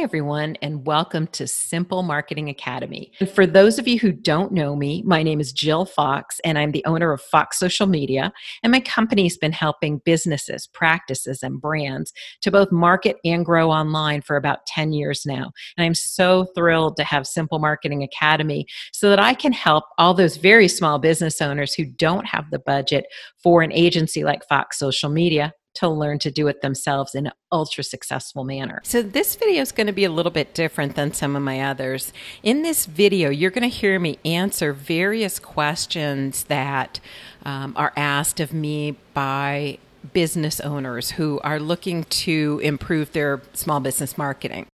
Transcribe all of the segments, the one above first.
Hi, everyone, and welcome to Simple Marketing Academy. And for those of you who don't know me, my name is Jill Fox, and I'm the owner of Fox Social Media. And my company's been helping businesses, practices, and brands to both market and grow online for about 10 years now. And I'm so thrilled to have Simple Marketing Academy so that I can help all those very small business owners who don't have the budget for an agency like Fox Social Media to learn to do it themselves in an ultra successful manner. So, this video is going to be a little bit different than some of my others. In this video, you're going to hear me answer various questions that um, are asked of me by business owners who are looking to improve their small business marketing.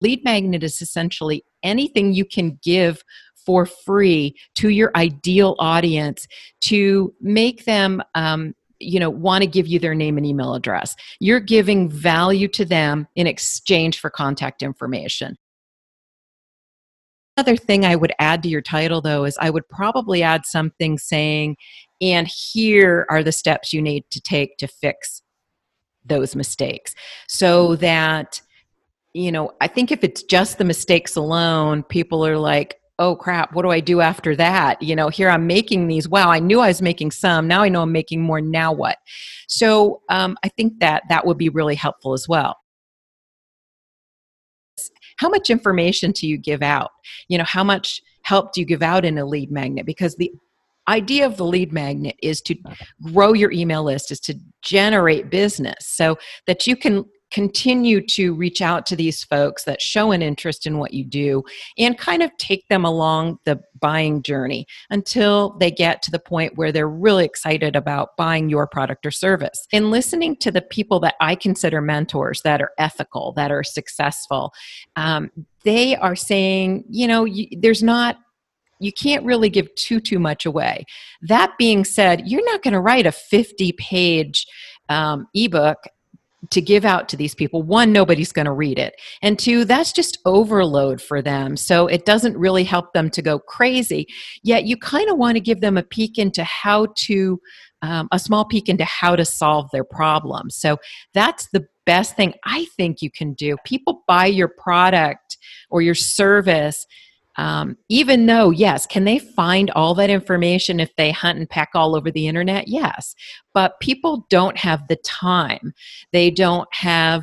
Lead magnet is essentially anything you can give for free to your ideal audience to make them um, you know want to give you their name and email address you're giving value to them in exchange for contact information Another thing I would add to your title, though, is I would probably add something saying, and here are the steps you need to take to fix those mistakes. So that, you know, I think if it's just the mistakes alone, people are like, oh crap, what do I do after that? You know, here I'm making these. Wow, I knew I was making some. Now I know I'm making more. Now what? So um, I think that that would be really helpful as well. How much information do you give out? You know, how much help do you give out in a lead magnet? Because the idea of the lead magnet is to grow your email list is to generate business so that you can continue to reach out to these folks that show an interest in what you do and kind of take them along the buying journey until they get to the point where they're really excited about buying your product or service. In listening to the people that I consider mentors that are ethical, that are successful, um, they are saying, you know, you, there's not you can't really give too too much away that being said you're not going to write a 50 page um, ebook to give out to these people. One nobody's going to read it. And two that's just overload for them. So it doesn't really help them to go crazy. Yet you kind of want to give them a peek into how to um, a small peek into how to solve their problem. So that's the best thing i think you can do. People buy your product or your service um, even though yes can they find all that information if they hunt and peck all over the internet? Yes. But people don't have the time. They don't have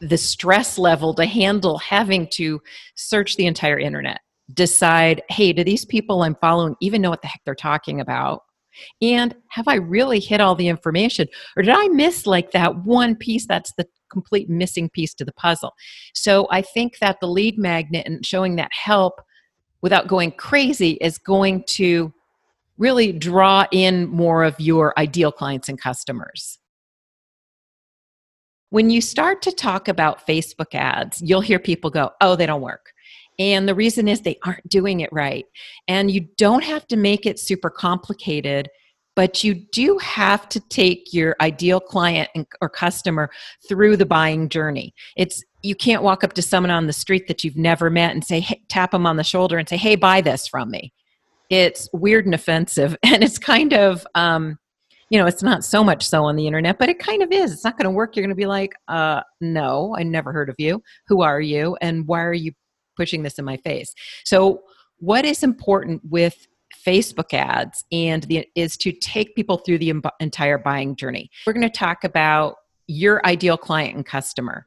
the stress level to handle having to search the entire internet decide hey do these people i'm following even know what the heck they're talking about and have i really hit all the information or did i miss like that one piece that's the complete missing piece to the puzzle. So I think that the lead magnet and showing that help without going crazy is going to really draw in more of your ideal clients and customers. When you start to talk about Facebook ads, you'll hear people go, oh, they don't work. And the reason is they aren't doing it right. And you don't have to make it super complicated but you do have to take your ideal client or customer through the buying journey. It's you can't walk up to someone on the street that you've never met and say hey, tap them on the shoulder and say hey buy this from me. It's weird and offensive and it's kind of um, you know it's not so much so on the internet but it kind of is. It's not going to work. You're going to be like uh, no i never heard of you. Who are you? And why are you pushing this in my face so what is important with Facebook ads and the, is to take people through the entire buying journey. We're going to talk about your ideal client and customer.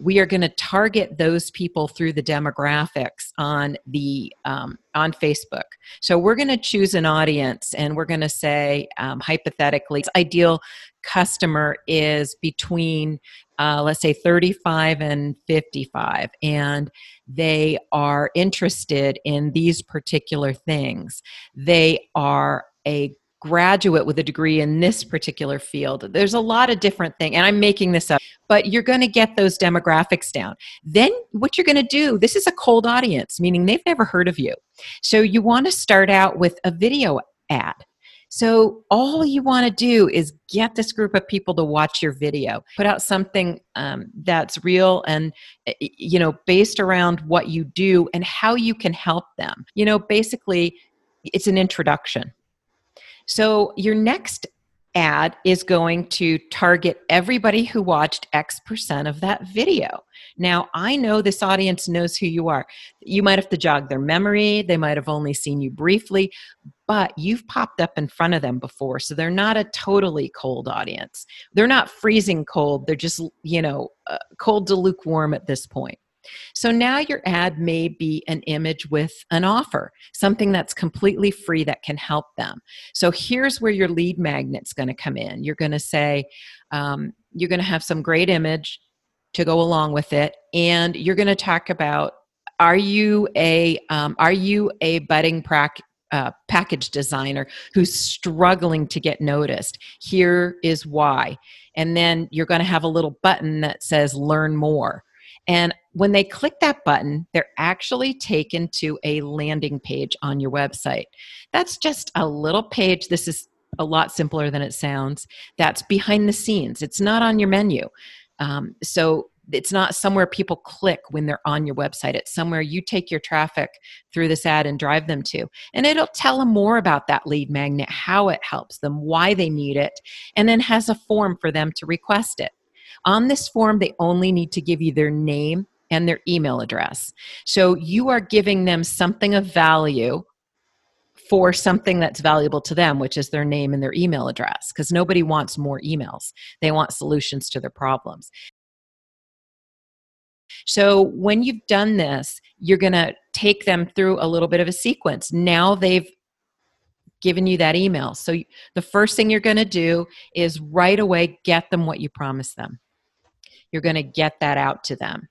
We are going to target those people through the demographics on the um, on Facebook. So we're going to choose an audience, and we're going to say um, hypothetically, ideal customer is between uh, let's say 35 and 55 and they are interested in these particular things. They are a graduate with a degree in this particular field. There's a lot of different things and i'm making this up but you're going to get those demographics down. Then what you're going to do this is a cold audience meaning they've never heard of you. So you want to start out with a video ad so, all you want to do is get this group of people to watch your video, put out something um, that's real and, eh, you know, based around what you do and how you can help them. You know, basically, it's an introduction. So, your next ad is going to target everybody who watched X percent of that video. Now, I know this audience knows who you are. You might have to jog their memory, they might have only seen you briefly, but you've popped up in front of them before. So they're not a totally cold audience. They're not freezing cold, they're just, you know, uh, cold to lukewarm at this point. So now your ad may be an image with an offer, something that's completely free that can help them. So here's where your lead magnet's going to come in. You're going to say, um, you're going to have some great image to go along with it, and you're going to talk about are you a um, are you a budding prac- uh, package designer who's struggling to get noticed. Here is why. And then you're going to have a little button that says learn more. And when they click that button, they're actually taken to a landing page on your website. That's just a little page. This is a lot simpler than it sounds. That's behind the scenes, it's not on your menu. Um, so it's not somewhere people click when they're on your website. It's somewhere you take your traffic through this ad and drive them to. And it'll tell them more about that lead magnet, how it helps them, why they need it, and then has a form for them to request it. On this form, they only need to give you their name and their email address. So you are giving them something of value for something that's valuable to them, which is their name and their email address, because nobody wants more emails. They want solutions to their problems. So when you've done this, you're going to take them through a little bit of a sequence. Now they've given you that email. So the first thing you're going to do is right away get them what you promised them. You're going to get that out to them.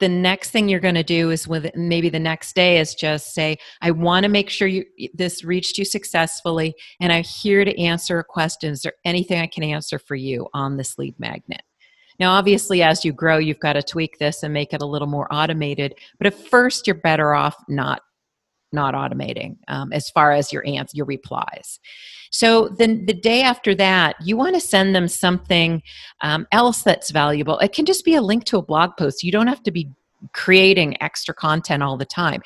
The next thing you're going to do is with maybe the next day is just say, I want to make sure you this reached you successfully and I'm here to answer questions there anything I can answer for you on this lead magnet. Now, obviously, as you grow, you've got to tweak this and make it a little more automated. But at first, you're better off not not automating um, as far as your answer, your replies. So then the day after that, you want to send them something um, else that's valuable. It can just be a link to a blog post. You don't have to be creating extra content all the time.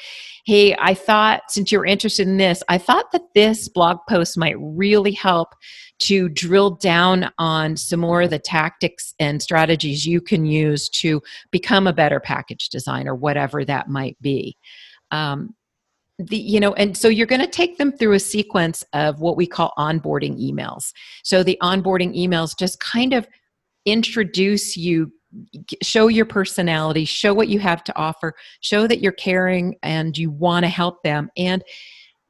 Hey, I thought since you're interested in this, I thought that this blog post might really help to drill down on some more of the tactics and strategies you can use to become a better package designer, whatever that might be. Um, the you know and so you're going to take them through a sequence of what we call onboarding emails so the onboarding emails just kind of introduce you show your personality show what you have to offer show that you're caring and you want to help them and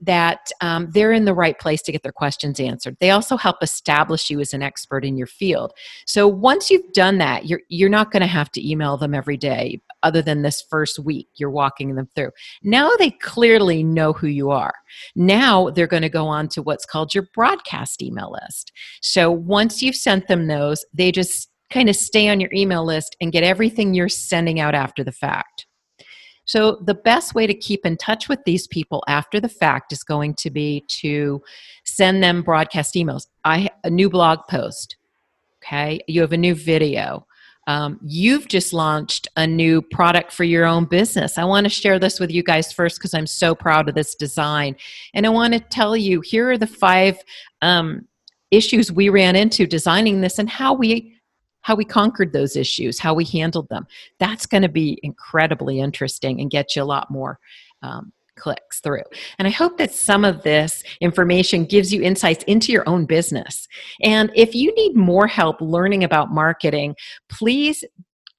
that um, they're in the right place to get their questions answered. They also help establish you as an expert in your field. So once you've done that, you're you're not going to have to email them every day, other than this first week you're walking them through. Now they clearly know who you are. Now they're going to go on to what's called your broadcast email list. So once you've sent them those, they just kind of stay on your email list and get everything you're sending out after the fact. So, the best way to keep in touch with these people after the fact is going to be to send them broadcast emails. I a new blog post. Okay, you have a new video. Um, you've just launched a new product for your own business. I want to share this with you guys first because I'm so proud of this design. And I want to tell you here are the five um, issues we ran into designing this and how we how we conquered those issues, how we handled them. That's going to be incredibly interesting and get you a lot more um, clicks through. And I hope that some of this information gives you insights into your own business. And if you need more help learning about marketing, please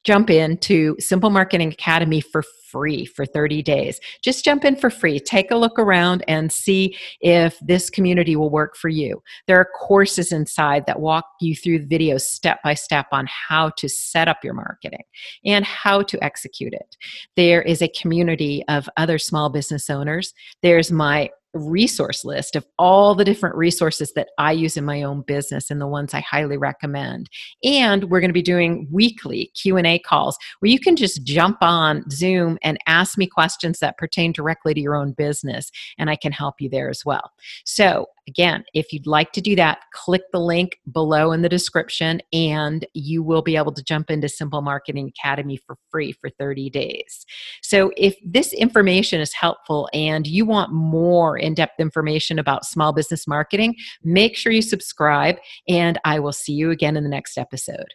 jump into Simple Marketing Academy for free for 30 days. Just jump in for free. Take a look around and see if this community will work for you. There are courses inside that walk you through the videos step by step on how to set up your marketing and how to execute it. There is a community of other small business owners. There's my resource list of all the different resources that I use in my own business and the ones I highly recommend. And we're going to be doing weekly Q&A calls where you can just jump on Zoom and ask me questions that pertain directly to your own business and I can help you there as well. So, again, if you'd like to do that, click the link below in the description and you will be able to jump into Simple Marketing Academy for free for 30 days. So, if this information is helpful and you want more in depth information about small business marketing, make sure you subscribe and I will see you again in the next episode.